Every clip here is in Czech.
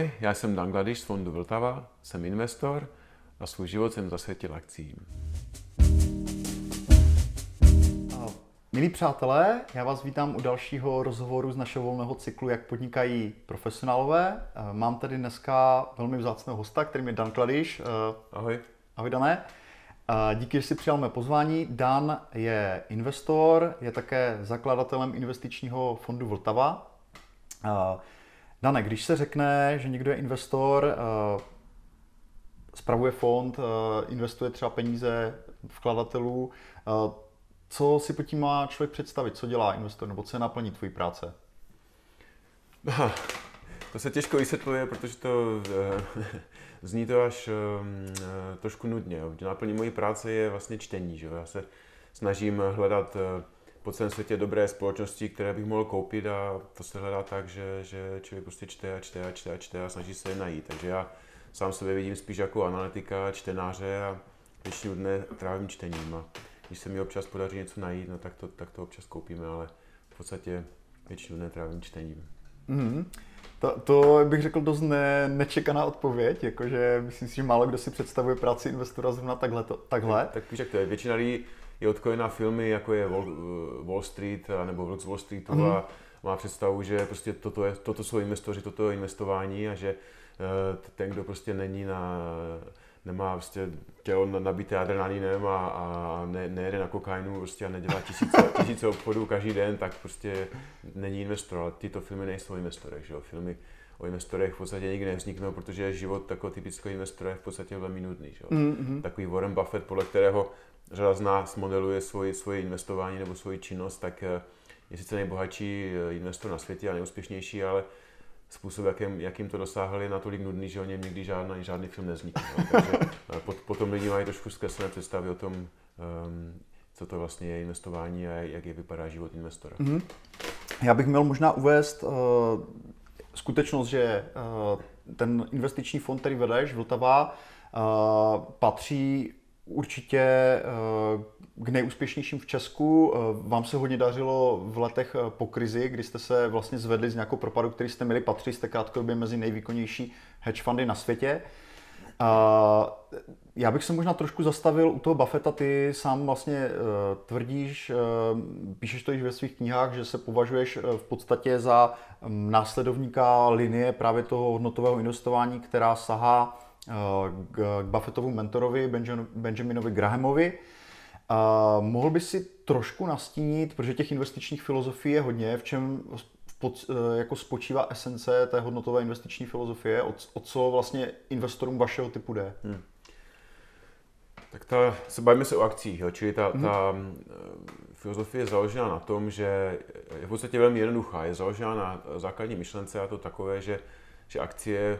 Ahoj, já jsem Dan Gladiš z fondu Vltava, jsem investor a svůj život jsem zasvětil akcím. Milí přátelé, já vás vítám u dalšího rozhovoru z našeho volného cyklu Jak podnikají profesionálové. Mám tady dneska velmi vzácného hosta, kterým je Dan Kladiš. Ahoj. Ahoj Dané. Díky, že jsi přijal mé pozvání. Dan je investor, je také zakladatelem investičního fondu Vltava. Dane, když se řekne, že někdo je investor, eh, spravuje fond, eh, investuje třeba peníze vkladatelů, eh, co si pod tím má člověk představit? Co dělá investor nebo co je naplní tvojí práce? To se těžko vysvětluje, protože to zní to až trošku nudně. Naplní mojí práce je vlastně čtení. Že? Já se snažím hledat po celém světě dobré společnosti, které bych mohl koupit a to se hledá tak, že, že člověk prostě čte a čte a čte a čte a snaží se je najít. Takže já sám sebe vidím spíš jako analytika, čtenáře a většinu dne trávím čtením. A když se mi občas podaří něco najít, no tak to, tak to občas koupíme, ale v podstatě většinu dne trávím čtením. Mm-hmm. To, to bych řekl dost ne, nečekaná odpověď, jakože myslím si, že málo kdo si představuje práci investora zrovna takhle. To, takhle. Tak, tak víš, jak to je. Většina lidí je odkojená filmy, jako je Wall, Wall Street nebo Vlk z Wall Streetu mm. a má představu, že prostě toto, je, toto jsou investoři, toto je investování a že eh, ten, kdo prostě není na, nemá prostě tělo nabité adrenalinem a, a ne, nejede na kokainu prostě a nedělá tisíce, tisíce obchodů každý den, tak prostě není investor, ale tyto filmy nejsou investorech, že jo? Filmy o investorech v podstatě nikdy nevzniknou, protože život takového typického investora je v podstatě velmi nudný. Že? Mm-hmm. Takový Warren Buffett, podle kterého řada z nás modeluje svoji, svoje investování nebo svoji činnost, tak eh, je sice nejbohatší eh, investor na světě a nejúspěšnější, ale způsob, jakým, jakým to dosáhli, je natolik nudný, že o něm nikdy žádný, žádný film nevznikne. No. Takže pot, potom lidi mají trošku zkreslené představy o tom, um, co to vlastně je investování a jak je vypadá život investora. Mm-hmm. Já bych měl možná uvést uh, skutečnost, že uh, ten investiční fond, který vedeš, Vltava, uh, patří určitě eh, k nejúspěšnějším v Česku. Eh, vám se hodně dařilo v letech eh, po krizi, kdy jste se vlastně zvedli z nějakou propadu, který jste měli, patří jste krátkodobě mezi nejvýkonnější hedge fundy na světě. Já bych se možná trošku zastavil u toho Buffetta. Ty sám vlastně tvrdíš, píšeš to již ve svých knihách, že se považuješ v podstatě za mm, následovníka linie právě toho hodnotového investování, která sahá k Buffettovu mentorovi Benjaminovi Grahamovi. A mohl by si trošku nastínit, protože těch investičních filozofií je hodně, v čem pod, jako spočívá esence té hodnotové investiční filozofie, o co vlastně investorům vašeho typu jde? Hmm. Tak ta, se bavíme se o akcích, jo? čili ta, hmm. ta filozofie je založena na tom, že je v podstatě velmi jednoduchá. Je založena na základní myšlence a to takové, že, že akcie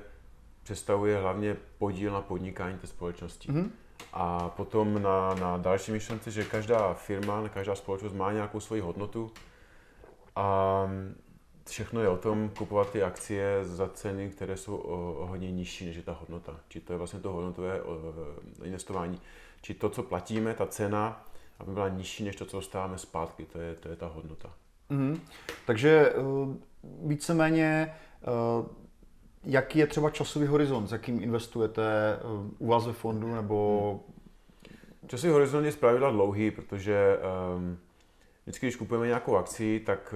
představuje hlavně podíl na podnikání té společnosti. Mm-hmm. A potom na, na další myšlence, že každá firma, každá společnost má nějakou svoji hodnotu a všechno je o tom kupovat ty akcie za ceny, které jsou o, o hodně nižší než je ta hodnota. Či to je vlastně to hodnotové investování. Či to, co platíme, ta cena, aby byla nižší než to, co dostáváme zpátky, to je, to je ta hodnota. Mm-hmm. Takže uh, víceméně uh, jaký je třeba časový horizont, s jakým investujete eh, u vás ve fondu, nebo... Hmm. Časový horizont je zpravidla dlouhý, protože um, vždycky, když kupujeme nějakou akci, tak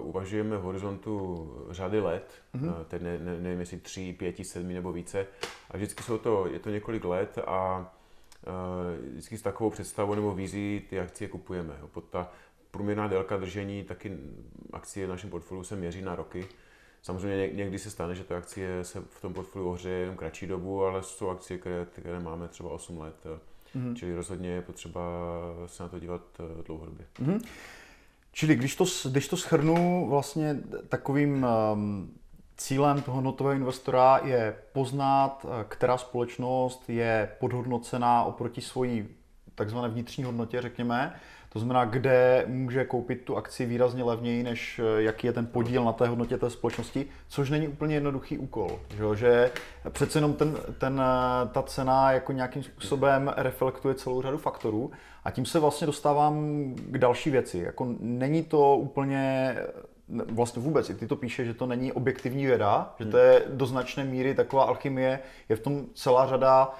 uh, uvažujeme v horizontu řady let, mm-hmm. uh, teď ne, ne, nevím jestli tři, pěti, sedmi nebo více, a vždycky jsou to, je to několik let a uh, vždycky s takovou představou nebo vizí ty akcie kupujeme. Pod ta průměrná délka držení taky akcie v našem portfoliu se měří na roky, Samozřejmě někdy se stane, že ta akcie se v tom portfoliu ohřeje jenom kratší dobu, ale jsou akcie, které, které máme třeba 8 let. Mm-hmm. Čili rozhodně je potřeba se na to dívat eh, dlouhodobě. Mm-hmm. Čili když to, když to schrnu, vlastně takovým um, cílem toho notového investora je poznat, eh, která společnost je podhodnocená oproti svojí takzvané vnitřní hodnotě, řekněme, to znamená, kde může koupit tu akci výrazně levněji, než eh, jaký je ten podíl na té hodnotě té společnosti, což není úplně jednoduchý úkol. Že, že přece jenom ten, ten, eh, ta cena jako nějakým způsobem reflektuje celou řadu faktorů a tím se vlastně dostávám k další věci. Jako není to úplně vlastně vůbec, i ty to píše, že to není objektivní věda, že to je do značné míry taková alchymie, je v tom celá řada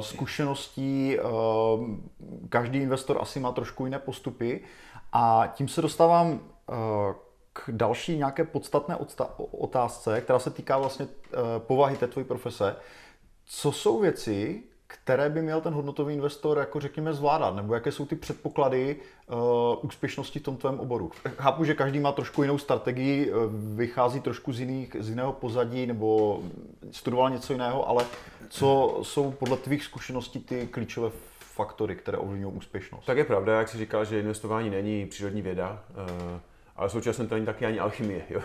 zkušeností, uh, každý investor asi má trošku jiné postupy a tím se dostávám uh, k další nějaké podstatné otázce, která se týká vlastně povahy té tvojí profese. Co jsou věci, které by měl ten hodnotový investor, jako řekněme, zvládat? Nebo jaké jsou ty předpoklady uh, úspěšnosti v tom tvém oboru? Chápu, že každý má trošku jinou strategii, uh, vychází trošku z, jiných, z jiného pozadí nebo studoval něco jiného, ale co jsou podle tvých zkušeností ty klíčové faktory, které ovlivňují úspěšnost? Tak je pravda, jak jsi říkal, že investování není přírodní věda, uh, ale současně to není taky ani alchymie. Jo?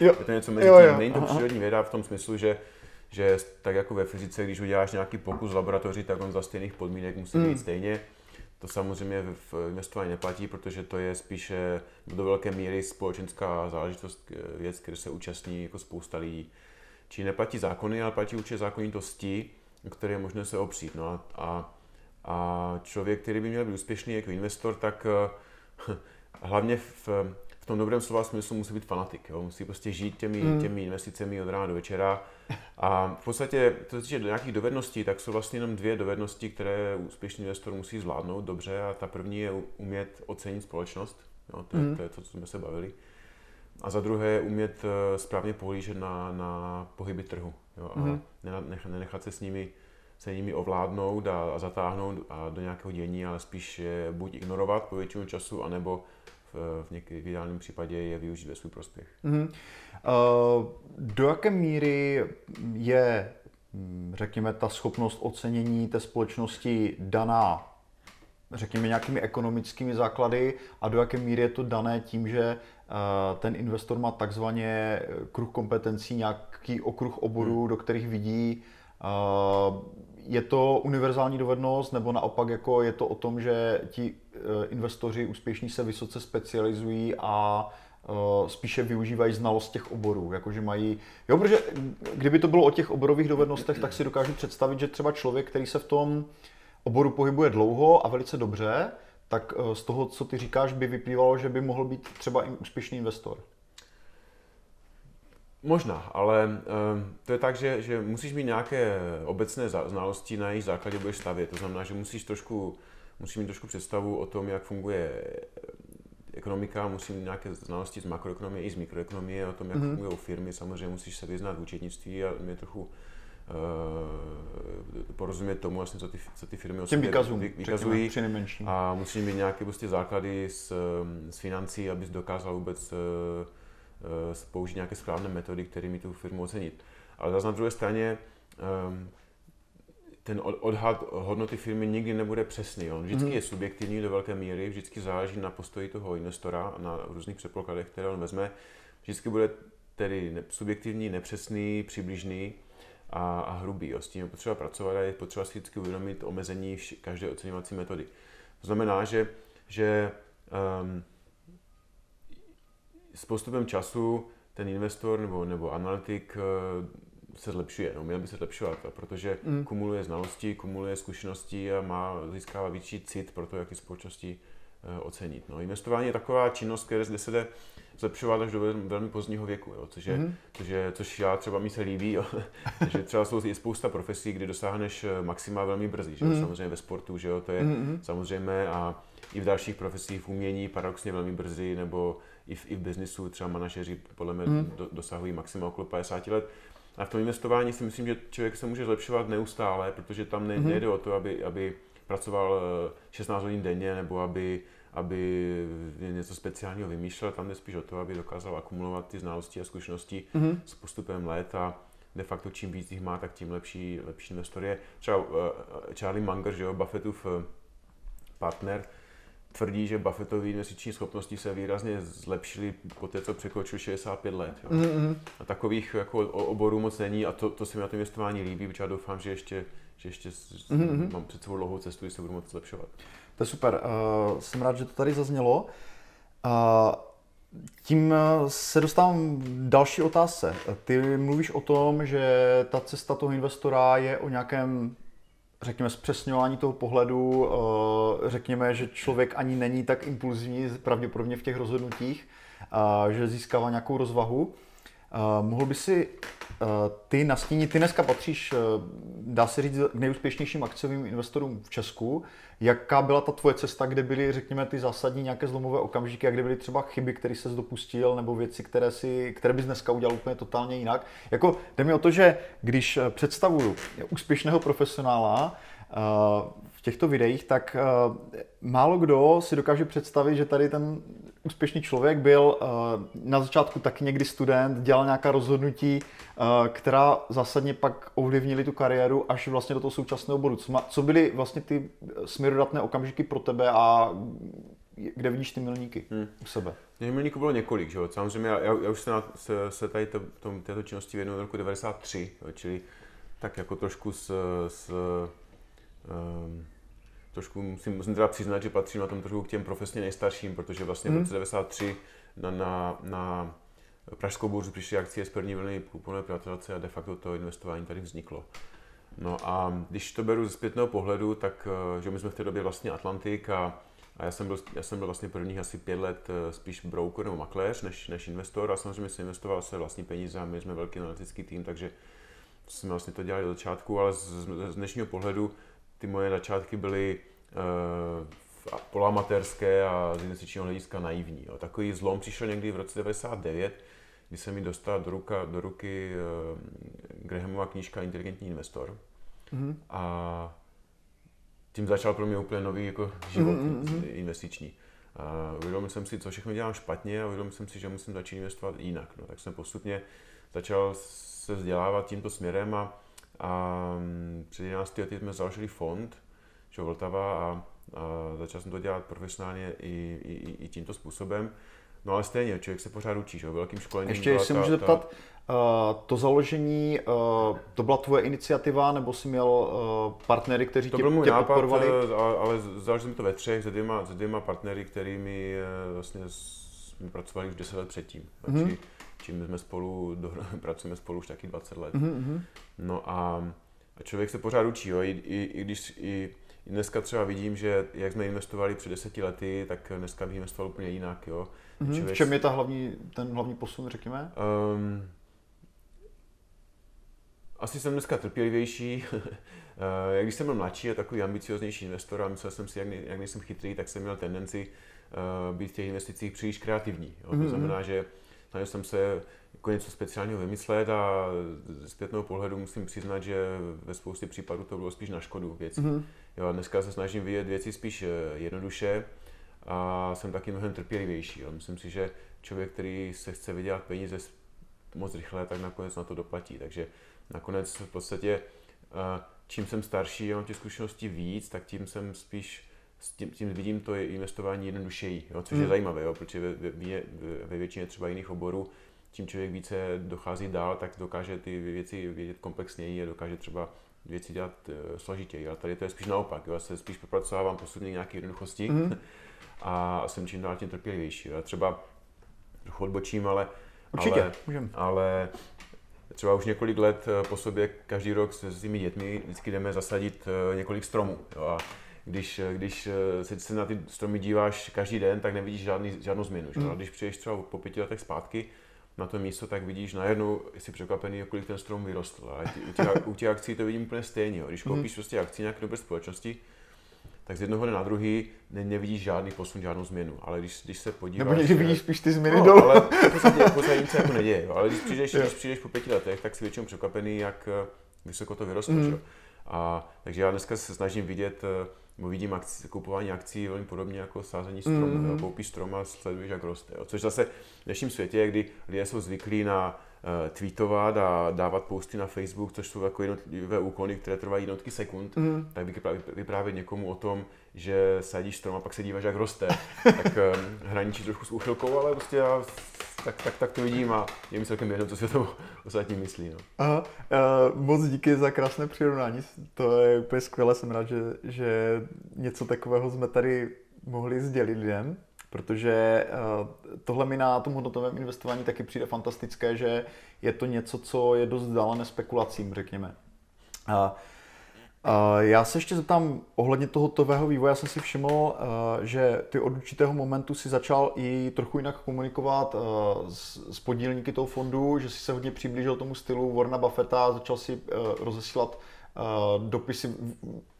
jo. je to něco mezi tím. Není to přírodní věda v tom smyslu, že že tak jako ve fyzice, když uděláš nějaký pokus v laboratoři, tak on za stejných podmínek musí být mm. stejně. To samozřejmě v investování neplatí, protože to je spíše do velké míry společenská záležitost, věc, které se účastní jako spousta lidí. Či neplatí zákony, ale platí určitě zákonitosti, které je možné se opřít. No a, a, a člověk, který by měl být úspěšný jako investor, tak eh, hlavně v, v tom dobrém slova smyslu musí být fanatik. Jo? Musí prostě žít těmi, mm. těmi investicemi od rána do večera a v podstatě, to se týče do nějakých dovedností, tak jsou vlastně jenom dvě dovednosti, které úspěšný investor musí zvládnout dobře. A ta první je umět ocenit společnost. Jo, to, mm. to je to, co jsme se bavili. A za druhé je umět eh, správně pohlížet na, na pohyby trhu. Jo, a mm. nenechat se s nimi se nimi ovládnout a, a zatáhnout a do nějakého dění, ale spíš je buď ignorovat po většinu času, anebo v, v, něk- v ideálním případě je využít ve svůj prospěch. Mm-hmm. Uh, do jaké míry je, hm, řekněme, ta schopnost ocenění té společnosti daná, řekněme, nějakými ekonomickými základy a do jaké míry je to dané tím, že uh, ten investor má takzvaně kruh kompetencí, nějaký okruh oborů, hmm. do kterých vidí uh, je to univerzální dovednost, nebo naopak jako je to o tom, že ti eh, investoři úspěšní se vysoce specializují a eh, spíše využívají znalost těch oborů, jakože mají, jo, protože kdyby to bylo o těch oborových dovednostech, tak si dokážu představit, že třeba člověk, který se v tom oboru pohybuje dlouho a velice dobře, tak eh, z toho, co ty říkáš, by vyplývalo, že by mohl být třeba i úspěšný investor. Možná, ale uh, to je tak, že, že musíš mít nějaké obecné znalosti, na jejich základě budeš stavět. To znamená, že musíš trošku, musíš mít trošku představu o tom, jak funguje ekonomika, musí mít nějaké znalosti z makroekonomie i z mikroekonomie, o tom, jak mm-hmm. fungují firmy. Samozřejmě musíš se vyznat v účetnictví a mě trochu uh, porozumět tomu, vlastně, co, ty, co ty firmy Těm vykazům, vykazují. A musíš mít nějaké prostě základy z, z financí, abys dokázal vůbec uh, Eh, použít nějaké správné metody, kterými tu firmu ocenit. Ale zase na druhé straně ehm, ten odhad hodnoty firmy nikdy nebude přesný. On vždycky mm-hmm. je subjektivní do velké míry, vždycky záleží na postoji toho investora, na různých předpokladech, které on vezme. Vždycky bude tedy subjektivní, nepřesný, přibližný a, a hrubý. Jo. S tím je potřeba pracovat a je potřeba si vždycky uvědomit omezení každé oceňovací metody. To znamená, že, že um, s postupem času ten investor nebo, nebo analytik eh, se zlepšuje, no, měl by se zlepšovat, protože mm. kumuluje znalosti, kumuluje zkušenosti a má, získává větší cit pro to, jaké společnosti uh, ocenit. No, investování je taková činnost, kde se jde zlepšovat až do velmi pozdního věku, jo, což, je, mm. což, je, což já třeba mi se líbí, jo, že třeba jsou i spousta profesí, kdy dosáhneš eh, maxima velmi brzy, že jo, mm. samozřejmě ve sportu, že jo, to je mm. samozřejmě a i v dalších profesích v umění paradoxně velmi brzy, nebo i v, i v biznisu třeba manažeři podle mě mm. do, dosahují maxima okolo 50 let. A v tom investování si myslím, že člověk se může zlepšovat neustále, protože tam ne, mm. nejde o to, aby, aby pracoval 16 eh, hodin denně nebo aby, aby něco speciálního vymýšlel, tam jde spíš o to, aby dokázal akumulovat ty znalosti a zkušenosti mm. s postupem let a de facto čím víc jich má, tak tím lepší, lepší investor je. Třeba uh, Charlie Munger, že jo, Buffettův partner, tvrdí, že Buffettovy investiční schopnosti se výrazně zlepšily po té, co překročil 65 let. Jo. Mm-hmm. A takových jako oborů moc není a to, to se mi na tom investování líbí, protože já doufám, že ještě, že ještě mm-hmm. mám před sebou dlouhou cestu, kdy se budu moc zlepšovat. To je super. Uh, jsem rád, že to tady zaznělo. Uh, tím se dostávám další otázce. Ty mluvíš o tom, že ta cesta toho investora je o nějakém řekněme, zpřesňování toho pohledu, eh, řekněme, že člověk ani není tak impulzivní pravděpodobně v těch rozhodnutích. že získává nějakou rozvahu. Mohl by si ty nastínit, ty dneska patříš, dá se říct, k nejúspěšnějším akciovým investorům v Česku. Jaká byla ta tvoje cesta, kde byly, řekněme, ty zásadní nějaké zlomové okamžiky a kde byly třeba chyby, které se dopustil, nebo věci, které, si, které bys dneska udělal úplně totálně jinak? Jako, jde mi o to, že když představuju úspěšného profesionála, těchto videích, tak málo kdo si dokáže představit, že tady ten úspěšný člověk byl na začátku taky někdy student, dělal nějaká rozhodnutí, která zásadně pak ovlivnili tu kariéru až vlastně do toho současného bodu. Co byly vlastně ty směrodatné okamžiky pro tebe a kde vidíš ty milníky hmm. u sebe? Těch milníků bylo několik, že jo? Samozřejmě já, já už se, na, se, se tady to, tom, této činnosti věnuju roku 93, jo? čili tak jako trošku s, s um, trošku musím, musím teda přiznat, že patřím na tom trošku k těm profesně nejstarším, protože vlastně hmm. v roce 93 na, na, na Pražskou burzu přišly akcie z první vlny kuponové privatizace a de facto to investování tady vzniklo. No a když to beru ze zpětného pohledu, tak eh, že my jsme v té době vlastně Atlantik a, a já, jsem byl, já jsem byl vlastně prvních asi pět let eh, spíš broker nebo makléř než, než investor a samozřejmě jsem investoval své vlastní peníze a my jsme velký analytický tým, takže jsme vlastně to dělali od začátku, ale z, z dnešního pohledu ty moje začátky byly uh, poloamatérské a z investičního hlediska naivní. Jo. Takový zlom přišel někdy v roce 99, kdy se mi dostala do, ruka, do ruky uh, Grahamova knížka Inteligentní investor. Mm-hmm. A tím začal pro mě úplně nový jako život mm-hmm. investiční. A uvědomil jsem si, co všechno dělám špatně a uvědomil jsem si, že musím začít investovat jinak. No, tak jsem postupně začal se vzdělávat tímto směrem a a před 11 lety jsme založili fond, že Vltava a, a začal jsem to dělat profesionálně i, i, i tímto způsobem. No ale stejně, člověk se pořád učí, že velkým školením. Ještě, jestli můžu zeptat, uh, to založení, uh, to byla tvoje iniciativa, nebo jsi měl uh, partnery, kteří to tě, byl můj tě nápad, podporovali? ale založili jsme to ve třech, se dvěma, se dvěma partnery, kterými vlastně jsme pracovali už 10 let předtím. Mm-hmm čím jsme spolu, do, pracujeme spolu už taky 20 let. Mm-hmm. No a, a člověk se pořád učí, jo, i, i, i když i, i dneska třeba vidím, že jak jsme investovali před deseti lety, tak dneska bych investoval úplně jinak, jo. Mm-hmm. Člověk... V čem je ta hlavní, ten hlavní posun, řekněme? Um, asi jsem dneska trpělivější. Eh, když jsem byl mladší a takový ambicioznější investor a myslel jsem si, jak, ne, jak nejsem chytrý, tak jsem měl tendenci být v těch investicích příliš kreativní. Jo. To mm-hmm. znamená, že snažil jsem se jako něco speciálního vymyslet a z zpětného pohledu musím přiznat, že ve spoustě případů to bylo spíš na škodu věcí. Mm-hmm. Jo, a dneska se snažím vidět věci spíš eh, jednoduše a jsem taky mnohem trpělivější. Jo. Myslím si, že člověk, který se chce vydělat peníze moc rychle, tak nakonec na to doplatí. Takže nakonec v podstatě, eh, čím jsem starší a mám těch zkušeností víc, tak tím jsem spíš s tím, tím vidím to je investování jednodušeji, jo, což hmm. je zajímavé, jo, protože ve, ve, ve většině třeba jiných oborů tím člověk více dochází dál, tak dokáže ty věci vědět komplexněji a dokáže třeba věci dělat uh, složitěji. Ale tady to je spíš naopak. Jo. Já se spíš popracovávám postupně nějaké jednoduchosti mm. a jsem čím dál tím trpělivější. Já třeba trochu odbočím, ale, Určitě, ale, můžem. ale třeba už několik let eh, po sobě každý rok se svými dětmi vždycky jdeme zasadit eh, několik stromů. Jo. A když, když se, se na ty stromy díváš každý den, tak nevidíš žádný, žádnou změnu. Že? Mm. A když přijdeš třeba po pěti letech zpátky, na to místo, tak vidíš najednou, jsi překvapený, kolik ten strom vyrostl. A u těch, u těch akcí to vidím úplně stejně. Jo. Když mhm. koupíš mm. prostě akci nějaké dobré společnosti, tak z jednoho dne na druhý ne, nevidíš žádný posun, žádnou změnu. Ale když, když se podíváš... Nebo někdy vidíš spíš ty změny no, dolů. ale v podstatě, v podstatě nic se jako neděje. Jo. Ale když přijdeš, když přijdeš po pěti letech, tak jsi většinou překvapený, jak eh, vysoko to vyrostlo. Mm. A, takže já dneska se snažím vidět eh, vidím akci, kupování akcí velmi podobně jako sázení stromů. Mm-hmm. Koupíš strom a sleduješ, jak roste. Jo. Což zase v dnešním světě, kdy lidé jsou zvyklí na uh, tweetovat a dávat posty na Facebook, což jsou jako jednotlivé úkony, které trvají jednotky sekund, mm. tak vyprávět, vyprávět někomu o tom, že sadíš strom a pak se díváš, jak roste, tak um, hraničí trošku s úchylkou, ale prostě já tak, tak, tak to vidím a je mi celkem jedno, co si o tom ostatní myslí. No. Aha, uh, moc díky za krásné přirovnání, to je úplně skvělé, jsem rád, že, že něco takového jsme tady mohli sdělit lidem, protože uh, tohle mi na tom hodnotovém investování taky přijde fantastické, že je to něco, co je dost dálené spekulacím, řekněme. Uh, Já se ještě zeptám ohledně toho tového vývoje. Já jsem si všiml, že ty od určitého momentu si začal i trochu jinak komunikovat s podílníky toho fondu, že si se hodně přiblížil tomu stylu Warna Buffetta, začal si rozesílat dopisy.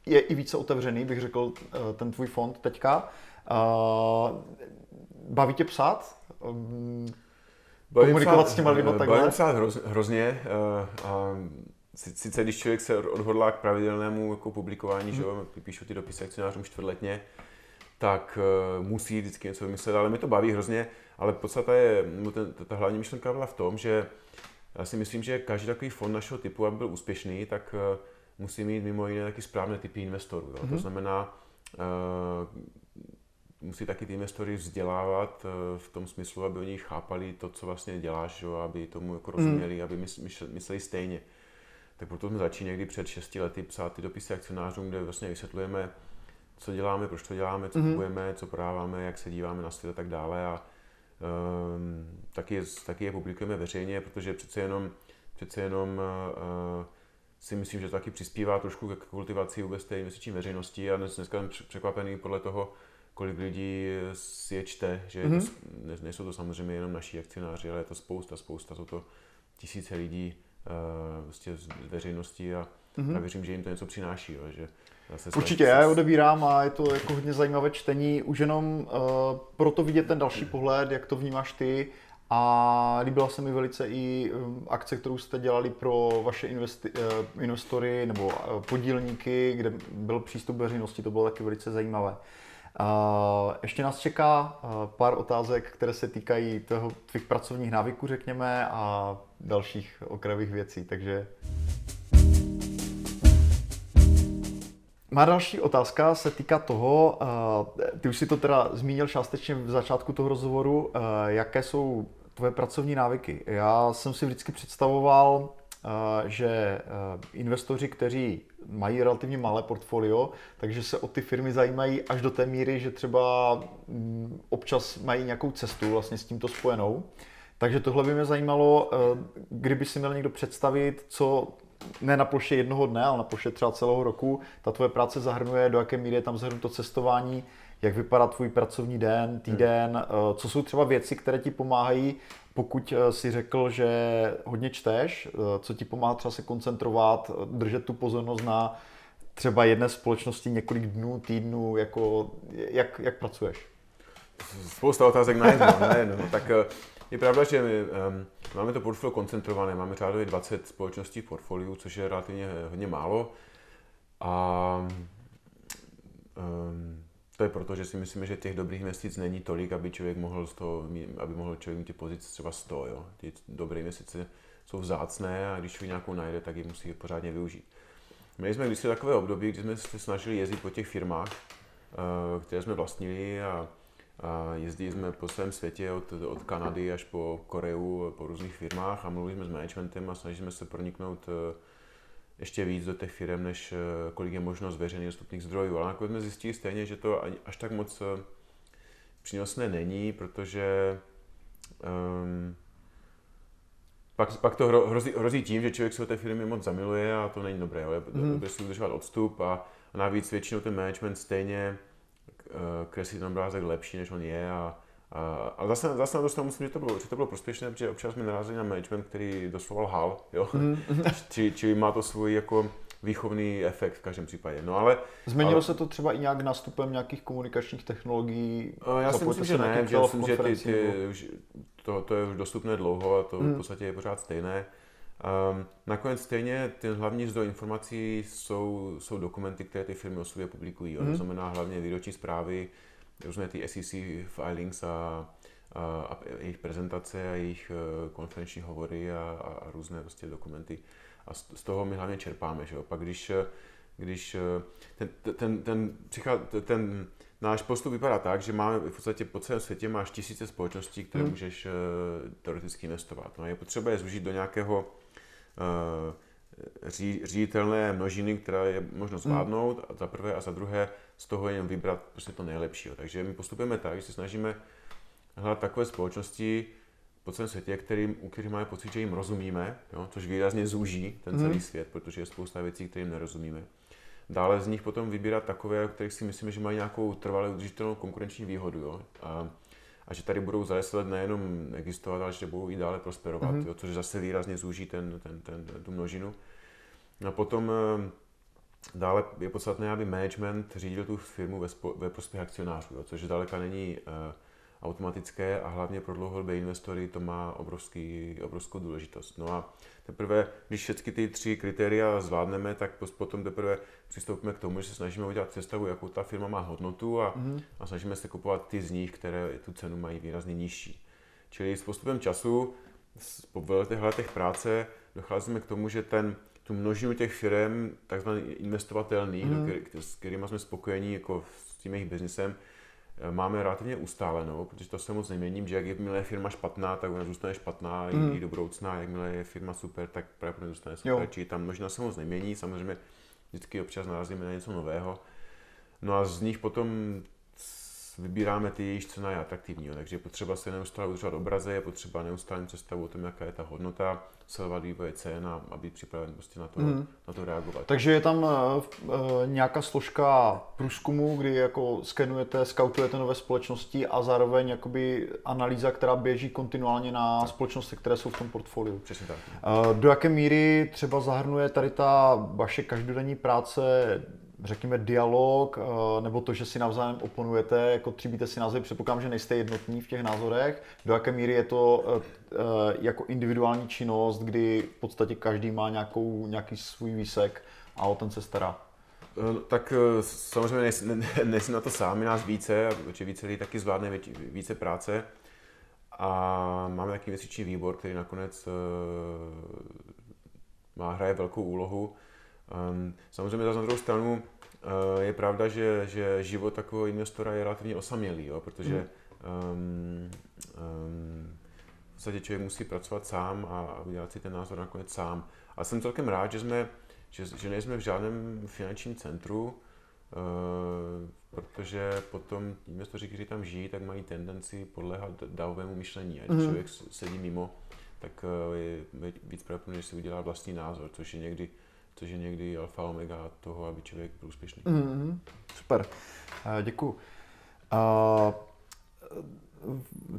Je i více otevřený, bych řekl, ten tvůj fond teďka. Baví tě psát? Bavím komunikovat psát, s těma lidmi takhle? Bavím psát hroz, hrozně. A sice když člověk se odhodlá k pravidelnému jako publikování, hmm. že jo, píšu ty dopisy akcionářům čtvrtletně, tak uh, musí vždycky něco vymyslet, ale mi to baví hrozně, ale podstata je, no ten, ta hlavní myšlenka byla v tom, že já si myslím, že každý takový fond našeho typu, aby byl úspěšný, tak uh, musí mít mimo jiné taky správné typy investorů. Jo. Hmm. To mhm. znamená, uh, musí taky ty investory vzdělávat v tom smyslu, aby oni chápali to, co vlastně děláš, že? aby tomu jako mhm. rozuměli, mm. aby mysleli stejně. Tak proto jsme začali někdy před 6 lety psát ty dopisy akcionářům, kde vlastně vysvětlujeme, co děláme, proč to děláme, co mm-hmm. kupujeme, co prodáváme, jak se díváme na svět a tak dále. A um, taky, taky je publikujeme veřejně, protože přece jenom, přece jenom uh, si myslím, že to taky přispívá trošku k kultivaci vůbec té investiční veřejnosti a dnes, dneska jsem překvapený podle toho, kolik lidí si je čte, že mm-hmm. to, ne, nejsou to samozřejmě jenom naši akcionáři, ale je to spousta, spousta, jsou to tisíce lidí, vlastně z veřejnosti a, mm-hmm. a věřím, že jim to něco přináší. Jo, že se Určitě, já je odebírám a je to jako hodně zajímavé čtení, už jenom uh, proto vidět ten další pohled, jak to vnímáš ty a líbila se mi velice i um, akce, kterou jste dělali pro vaše investi- investory nebo podílníky, kde byl přístup veřejnosti, to bylo taky velice zajímavé. Ještě nás čeká pár otázek, které se týkají toho tvých pracovních návyků, řekněme, a dalších okrajových věcí, takže... Má další otázka se týká toho, ty už si to teda zmínil částečně v začátku toho rozhovoru, jaké jsou tvoje pracovní návyky. Já jsem si vždycky představoval, že investoři, kteří mají relativně malé portfolio, takže se o ty firmy zajímají až do té míry, že třeba mm, občas mají nějakou cestu vlastně s tímto spojenou. Takže tohle by mě zajímalo, eh, kdyby si měl někdo představit, co ne na ploše jednoho dne, ale na ploše třeba celého roku, ta tvoje práce zahrnuje, do jaké míry je tam zahrnuto cestování, jak vypadá tvůj pracovní den, týden, hmm. Eh, co jsou třeba věci, které ti pomáhají, pokud eh, si řekl, že hodně čteš, co ti pomáhá třeba se koncentrovat, držet tu pozornost na třeba jedné společnosti několik dnů, týdnů, jako jak, jak pracuješ? Spousta otázek na jedno, na jedno. Tak je pravda, že my um, máme to portfolio koncentrované, máme řádově 20 společností v portfoliu, což je relativně hodně málo. A um, to je proto, že si myslíme, že těch dobrých investic není tolik, aby člověk mohl, z toho, aby mohl člověk mít ty pozice třeba 100. Jo. Ty dobré investice jsou vzácné a když člověk nějakou najde, tak ji musí pořádně využít. Měli jsme kdysi takové období, kdy jsme se snažili jezdit po těch firmách, uh, které jsme vlastnili a jezdili jsme po svém světě od, od Kanady až po Koreu, po různých firmách a mluvili jsme s managementem a snažili jsme se proniknout eh, ještě víc do těch firm, než eh, kolik je možno z veřejných dostupných zdrojů. Ale nakonec jsme zjistili stejně, že to až tak moc eh, přínosné není, protože um, pak, pak to hrozí, hrozí tím, že člověk se do té firmy moc zamiluje a to není dobré. Je mm. dobré si udržovat odstup a, a navíc většinou ten management stejně kreslit ten obrázek lepší, než on je. A, a, a zase, zase na to musím, že to bylo, že to bylo prospěšné, protože občas jsme narazili na management, který doslova lhal, jo. Mm. či, čili má to svůj jako výchovný efekt v každém případě. No ale, Změnilo ale, se to třeba i nějak nástupem nějakých komunikačních technologií? Eh, já si myslím, že ne, že, myslím, že ty, ty, to, to je už dostupné dlouho a to mm. v podstatě je pořád stejné. Um, nakonec stejně ten hlavní zdroj informací jsou, jsou dokumenty, které ty firmy o sobě publikují. Mm. To znamená hlavně výroční zprávy, různé ty SEC filings a, a, a jejich prezentace a jejich uh, konferenční hovory a, a, a různé prostě dokumenty. A z, z toho my hlavně čerpáme. Že jo? Pak když, když eh, ten, ten, ten, ten, ten náš postup vypadá tak, že máme v podstatě po celém světě máš tisíce společností, které hmm. můžeš uh, teoreticky investovat. No a je potřeba je zúžit do nějakého Eh, ředitelné množiny, které je možno zvládnout, a za prvé a za druhé z toho jen vybrat prostě to nejlepšího. Takže my postupujeme tak, že se snažíme hledat takové společnosti po celém světě, kterým, u kterých máme pocit, že jim rozumíme, jo, což výrazně zúží ten celý mm. svět, protože je spousta věcí, kterým nerozumíme. dále z nich potom vybírat takové, o kterých si myslím, že mají nějakou trvalou udržitelnou konkurenční výhodu. Jo? A, a že tady budou za 10 let nejenom existovat, ale že budou i dále prosperovat, mm-hmm. jo? což zase výrazně zúží ten, ten, ten, tu množinu. A potom eh, dále je podstatné, aby management řídil tu firmu ve, spo, ve prospěch akcionářů, jo? což daleka není uh, automatické a hlavně pro dlouhodobé investory to má obrovský, obrovskou důležitost. No a teprve, když všechny ty tři kritéria zvládneme, tak potom teprve přistoupíme k tomu, že se snažíme udělat představu, jakou ta firma má hodnotu a, mm-hmm. a snažíme se kupovat ty z nich, které tu cenu mají výrazně nižší. Čili s postupem času, po letech letech práce, docházíme k tomu, že ten, tu množinu těch firm, takzvaně investovatelných, mm-hmm. s kterými jsme spokojení jako s tím jejich biznesem, máme relativně ustálenou, protože to se moc neměním, že jakmile je firma špatná, tak ona zůstane špatná mm. i do budoucna, jakmile je firma super, tak pravděpodobně zůstane super, jo. čili tam možná se moc nemění, samozřejmě vždycky občas narazíme na něco nového. No a z nich potom vybíráme ty jejíž cena je atraktivní, takže potřeba se neustále udržovat obraze, je potřeba neustále představu o tom, jaká je ta hodnota, sledovat vývoje cen a, a být připraven prostě na to, mm. na to reagovat. Takže je tam uh, nějaká složka průzkumu, kdy jako skenujete, skautujete nové společnosti a zároveň jakoby analýza, která běží kontinuálně na tak. společnosti, které jsou v tom portfoliu. Přesně tak. Uh, do jaké míry třeba zahrnuje tady ta vaše každodenní práce řekněme, dialog, eh, nebo to, že si navzájem oponujete, jako tříbíte si názory, předpokládám, že nejste jednotní v těch názorech, do jaké míry je to eh, eh, jako individuální činnost, kdy v podstatě každý má nějakou, nějaký svůj výsek a o ten se stará? Tak samozřejmě nejsem, na to sám, nás více, protože více lidí taky zvládne více práce. A máme taky měsíční výbor, který nakonec má, hraje velkou úlohu. Um, samozřejmě za druhou stranu uh, je pravda, že, že život takového investora je relativně osamělý, jo, protože um, um, v podstatě člověk musí pracovat sám a udělat si ten názor nakonec sám. Ale jsem celkem rád, že, jsme, že, že nejsme v žádném finančním centru, uh, protože potom investoři, kteří tam žijí, tak mají tendenci podléhat davovému myšlení. A když mm. člověk sedí mimo, tak uh, je víc pravděpodobné, že si udělá vlastní názor, což je někdy což je někdy alfa omega toho, aby člověk byl úspěšný. Mm-hmm. Super, uh, děkuji. Uh,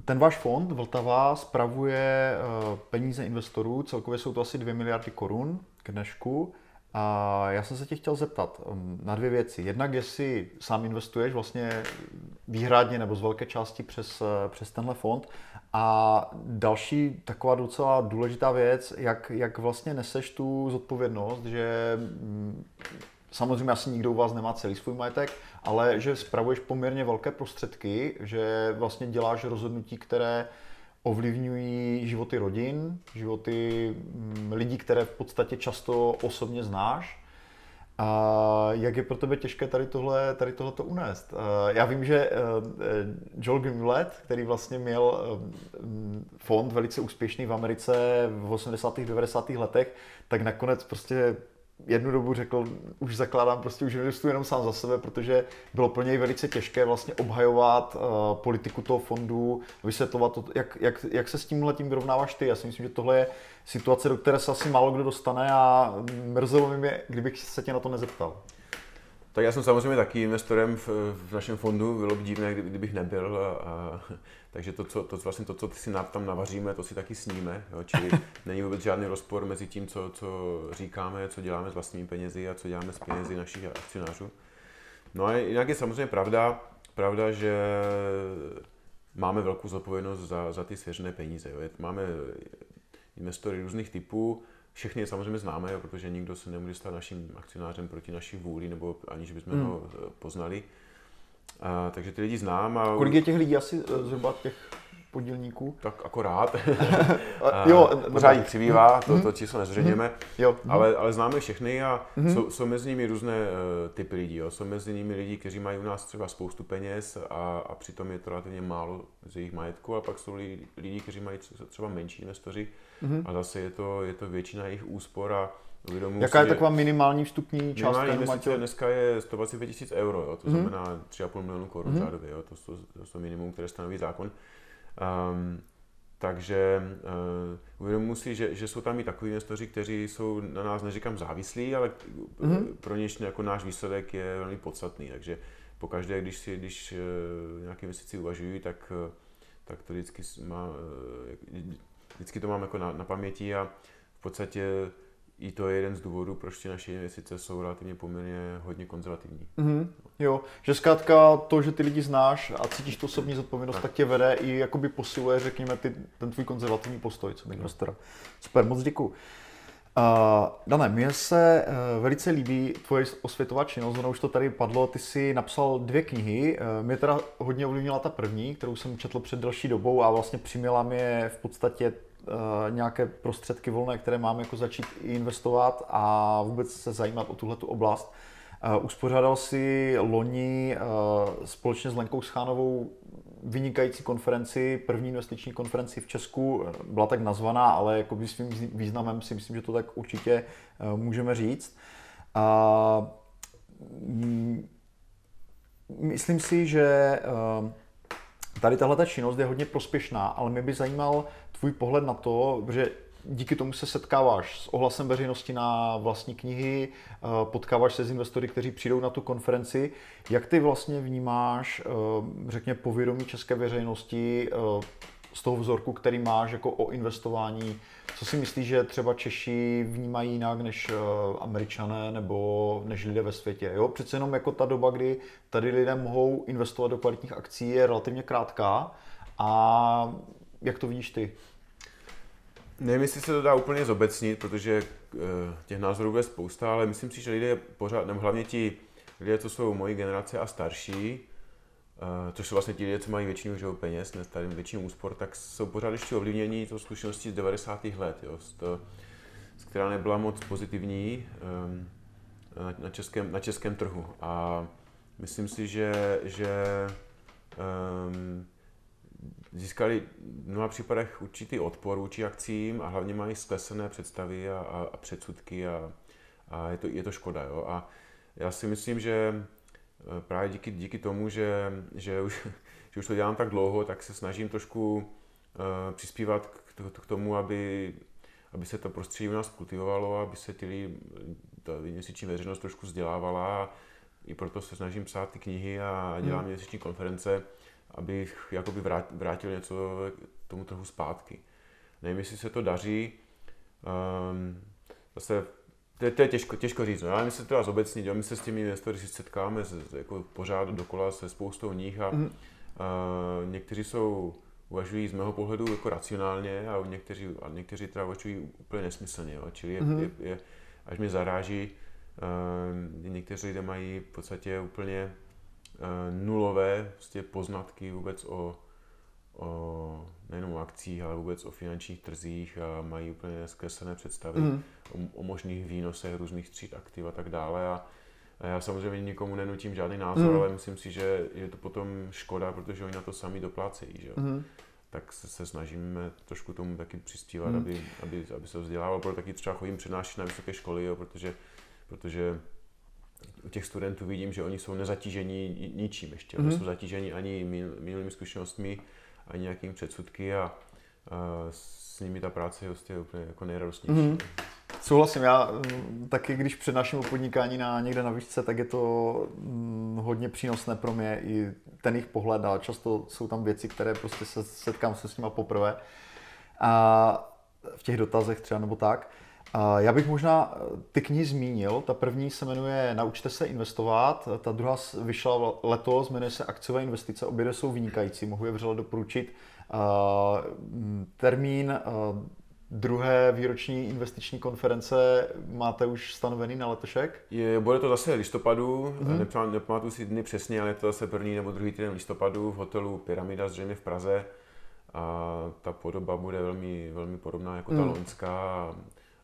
ten váš fond Vltava spravuje uh, peníze investorů, celkově jsou to asi 2 miliardy korun k dnešku. A já jsem se tě chtěl zeptat um, na dvě věci. Jednak, jestli sám investuješ vlastně výhradně nebo z velké části přes, přes tenhle fond. A další taková docela důležitá věc, jak, jak vlastně neseš tu zodpovědnost, že mm, samozřejmě asi nikdo u vás nemá celý svůj majetek, ale že spravuješ poměrně velké prostředky, že vlastně děláš rozhodnutí, které ovlivňují životy rodin, životy mm, lidí, které v podstatě často osobně znáš a jak je pro tebe těžké tady tohle, tady tohle to unést? Já vím, že eh, eh, Joel Gimlet, který vlastně měl eh, fond velice úspěšný v Americe v 80. 90. letech, tak nakonec prostě jednu dobu řekl, už zakládám, prostě už investuji jenom sám za sebe, protože bylo pro něj velice těžké vlastně obhajovat uh, politiku toho fondu, vysvětlovat to, jak, jak, jak se s tímhle tím vyrovnáváš ty. Já si myslím, že tohle je situace, do které se asi málo kdo dostane a mrzelo mi, mě, kdybych se tě na to nezeptal. Tak já jsem samozřejmě taky investorem v, v našem fondu, bylo by divné, kdybych nebyl. A, a, takže to, co, to, vlastně to, co si tam navaříme, to si taky sníme. Jo? Čili není vůbec žádný rozpor mezi tím, co, co říkáme, co děláme s vlastními penězi a co děláme s penězi našich akcionářů. No a jinak je samozřejmě pravda, pravda, že máme velkou zodpovědnost za, za ty svěřené peníze. Jo? Máme investory různých typů, všechny je samozřejmě známe, jo, protože nikdo se nemůže stát naším akcionářem proti naší vůli, nebo aniž bychom hmm. ho eh, poznali. A, takže ty lidi znám. A... Kolik je těch lidí asi eh, zhruba těch podílníků? Tak akorát. a, jo, pořád jich přibývá, to, to číslo nezřejměme, jo. Ale, ale známe všechny a mm-hmm. jsou, jsou mezi nimi různé uh, typy lidí. Jo. Jsou mezi nimi lidi, kteří mají u nás třeba spoustu peněz a, a přitom je to relativně málo z jejich majetku a pak jsou lidi, lidi kteří mají třeba menší investoři mm-hmm. a zase je to, je to většina jejich úspor a Uvědomuji Jaká si, je taková minimální vstupní částka? Minimální investice dneska je 125 tisíc euro, jo, to mm-hmm. znamená 3,5 milionu korun mm-hmm. řádově, jo, to, to, to, to minimum, které stanoví zákon. Um, takže uh, uvědomuji si, že, že jsou tam i takový investoři, kteří jsou na nás, neříkám závislí, ale mm-hmm. pro něž jako náš výsledek je velmi podstatný. Takže pokaždé, když si když uh, nějaké investici uvažují, tak, uh, tak to vždycky, má, uh, vždycky to mám jako na, na paměti a v podstatě i to je jeden z důvodů, proč ty naše investice jsou relativně poměrně hodně konzervativní. Mm-hmm. Jo, že zkrátka to, že ty lidi znáš a cítíš tu osobní zodpovědnost, tak, tak tě vede i jakoby posiluje, řekněme, ty, ten tvůj konzervativní postoj, co investora. Super, moc děkuji. Uh, Dané, mně se uh, velice líbí tvoje osvětová činnost, ono už to tady padlo, ty jsi napsal dvě knihy, uh, mě teda hodně ovlivnila ta první, kterou jsem četl před delší dobou a vlastně přiměla mě v podstatě nějaké prostředky volné, které mám jako začít investovat a vůbec se zajímat o tuhle oblast. Uh, uspořádal si loni uh, společně s Lenkou Schánovou vynikající konferenci, první investiční konferenci v Česku, byla tak nazvaná, ale jako by svým významem si myslím, že to tak určitě můžeme říct. Mm, myslím si, že tady tahle činnost je hodně prospěšná, ale mě by zajímal tvůj pohled na to, že díky tomu se setkáváš s ohlasem veřejnosti na vlastní knihy, eh, potkáváš se s investory, kteří přijdou na tu konferenci. Jak ty vlastně vnímáš, eh, řekně, povědomí české veřejnosti eh, z toho vzorku, který máš jako o investování? Co si myslíš, že třeba Češi vnímají jinak než Američané nebo než lidé ve světě? Jo? Přece jenom jako ta doba, kdy tady lidé mohou investovat do kvalitních akcí, je relativně krátká. A jak to vidíš ty? Nevím, jestli se to dá úplně zobecnit, protože uh, těch názorů je spousta, ale myslím si, že lidé pořád, nebo hlavně ti lidé, co jsou mojí generace a starší, uh, což jsou vlastně ti lidé, co mají většinu že, peněz, ne, tady většinu úspor, tak jsou pořád ještě ovlivnění to zkušeností z 90. let, jo, z to, z která nebyla moc pozitivní na, na, českém, na českém trhu. A myslím si, že, že um, získali v mnoha případech určitý odpor vůči akcím a hlavně mají sklesené představy a, a, a předsudky a, a je, to, je to škoda. Jo? A já si myslím, že eh, právě díky, díky tomu, že, že, už, že už to dělám tak dlouho, tak se snažím trošku uh, přispívat k, k tomu, aby, aby se to prostředí u nás kultivovalo, aby se ty, ta měsíční veřejnost trošku vzdělávala. I proto se snažím psát ty knihy a dělám hmm. měsíční konference, abych jakoby vrátil něco tomu trhu zpátky. Nevím, jestli se to daří. Um, zase to je, to je těžko, těžko říct. No. Já myslím, že to vás obecně, my se s těmi investory si setkáme z, jako pořád dokola se spoustou nich a mm. uh, někteří jsou, uvažují z mého pohledu jako racionálně a někteří, a někteří teda uvažují úplně nesmyslně. Jo. Čili je, mm. je, je, až mě zaráží, uh, někteří lidé mají v podstatě úplně nulové vlastně poznatky vůbec o, o nejenom o akcích, ale vůbec o finančních trzích a mají úplně zkreslené představy mm. o, o možných výnosech různých tříd aktiv a tak dále. A, a já samozřejmě nikomu nenutím žádný názor, mm. ale myslím si, že je to potom škoda, protože oni na to sami doplácejí. Že? Mm. Tak se, se snažíme trošku tomu taky přispívat, mm. aby, aby, aby se vzdělával. Proto taky třeba chodím přednášet na vysoké školy, jo, protože, protože u těch studentů vidím, že oni jsou nezatížení ničím ještě. Mm-hmm. Jsou zatížení ani minulými zkušenostmi, ani nějakými předsudky a, a s nimi ta práce je vlastně úplně jako nejradostnější. Mm-hmm. Souhlasím, já mm, taky, když přednáším o podnikání na, někde na výšce, tak je to mm, hodně přínosné pro mě i ten jejich pohled a často jsou tam věci, které prostě se setkám se s nimi poprvé a v těch dotazech třeba nebo tak. Já bych možná eh, ty knihy zmínil. Ta první se jmenuje Naučte se investovat, ta druhá vyšla letos, jmenuje se Akciové investice, obě jsou vynikající, mohu je vřele doporučit. Termín druhé výroční investiční konference máte už stanovený na letošek? Je, bude to zase listopadu, mm-hmm. nepamatuju si dny přesně, ale je to zase první nebo druhý týden listopadu v hotelu Pyramida zřejmě v Praze. A ta podoba bude velmi, velmi podobná jako ta mm. loňská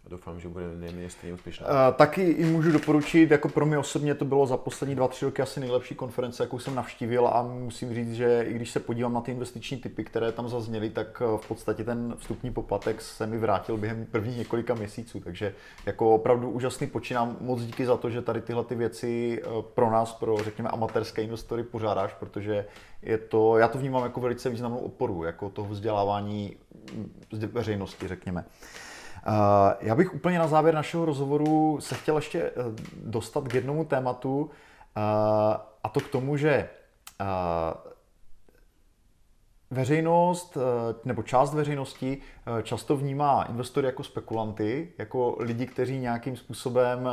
doufám, že bude nejméně stejně úspěšná. Uh, taky i můžu doporučit, jako pro mě osobně to bylo za poslední dva, tři roky asi nejlepší konference, jakou jsem navštívil a musím říct, že i když se podívám na ty investiční typy, které tam zazněly, tak eh, v podstatě ten vstupní poplatek se mi vrátil během prvních několika měsíců, takže jako opravdu úžasný počínám. Moc díky za to, že tady tyhle ty věci eh, pro nás, pro řekněme amatérské investory pořádáš, protože je to, já to vnímám jako velice významnou oporu, jako toho vzdělávání mm, veřejnosti, řekněme. Eh, já bych úplně na závěr našeho rozhovoru se chtěl ještě eh, dostat k jednomu tématu, eh, a to k tomu, že veřejnost nebo část veřejnosti často vnímá investory jako spekulanty, jako lidi, kteří nějakým způsobem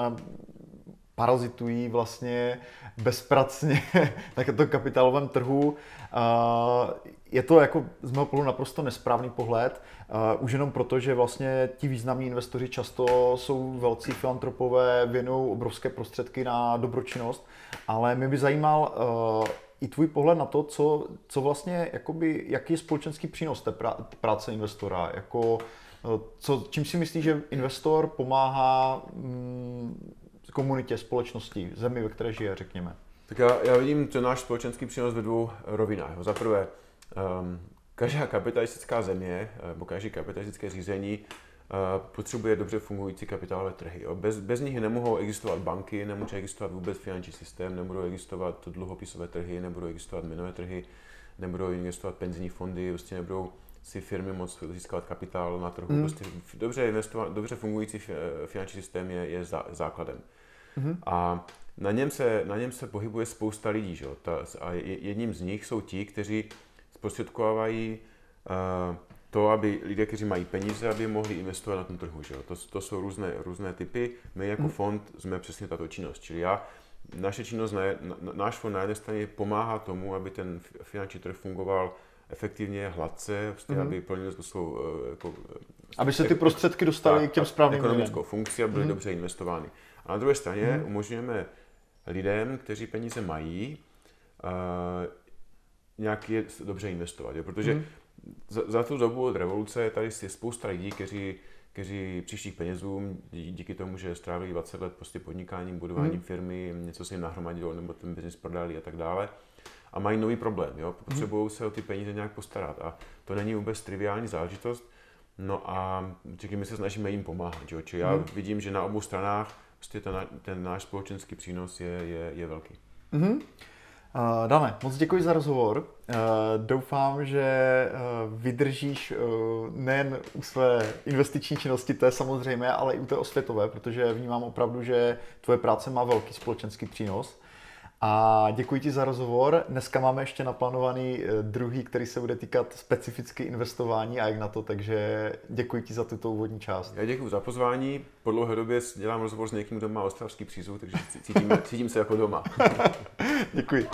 parazitují vlastně bezpracně na tom kapitálovém trhu. Je to jako z mého pohledu naprosto nesprávný pohled, už jenom proto, že vlastně ti významní investoři často jsou velcí filantropové, věnují obrovské prostředky na dobročinnost, ale mě by zajímal i tvůj pohled na to, co, co vlastně, jakoby, jaký je společenský přínos té práce investora, jako co, čím si myslíš, že investor pomáhá mm, komunitě, společnosti, zemi, ve které žije, řekněme? Tak já, já vidím ten náš společenský přínos ve dvou rovinách. Za prvé, um, každá kapitalistická země, nebo každé kapitalistické řízení uh, potřebuje dobře fungující kapitálové trhy. Bez, bez nich nemohou existovat banky, nemůže existovat vůbec finanční systém, nebudou existovat dluhopisové trhy, nebudou existovat minové trhy, nebudou existovat penzijní fondy, prostě nebudou si firmy moc získat kapitál na trhu. Hmm. Prostě dobře, investovat, dobře fungující finanční systém je, je základem. Mm-hmm. A na něm, se, na něm se pohybuje spousta lidí. Že? Ta, a jedním z nich jsou ti, kteří zprostředkovávají uh, to, aby lidé, kteří mají peníze, aby mohli investovat na tom trhu. Že? To, to jsou různé, různé typy. My jako mm. fond jsme přesně tato činnost. Čili já, naše činnost, na, na, náš fond na jedné straně pomáhá tomu, aby ten finanční trh fungoval efektivně, hladce, prostě, mm. aby plnil to svou... Uh, jako, aby se ty prostředky dostaly k těm správným ekonomickou funkci a byly mm. dobře investovány. A na druhé straně hmm. umožňujeme lidem, kteří peníze mají, nějak je dobře investovat. Jo? Protože hmm. za, za tu dobu od revoluce tady je spousta lidí, kteří kteří přišli k penězům díky tomu, že strávili 20 let prostě podnikáním, budováním hmm. firmy, něco si jim nahromadilo nebo ten biznis prodali a tak dále. A mají nový problém, jo? potřebují hmm. se o ty peníze nějak postarat. A to není vůbec triviální záležitost. No a my se snažíme jim pomáhat. Jo? Čiže já hmm. vidím, že na obou stranách prostě ten, ten náš společenský přínos je, je, je velký. Mm-hmm. Uh, Dane, moc děkuji za rozhovor. Uh, doufám, že uh, vydržíš nejen u své investiční činnosti, to je samozřejmé, ale i u té osvětové, protože vnímám opravdu, že tvoje práce má velký společenský přínos. A děkuji ti za rozhovor. Dneska máme ještě naplánovaný eh, druhý, který se bude týkat specificky investování a jak na to, takže děkuji ti za tuto úvodní část. Já děkuji za pozvání. Po dlouhé době dělám rozhovor s někým, kdo má ostravský přízvuk, takže cítím, cítím se jako doma. děkuji.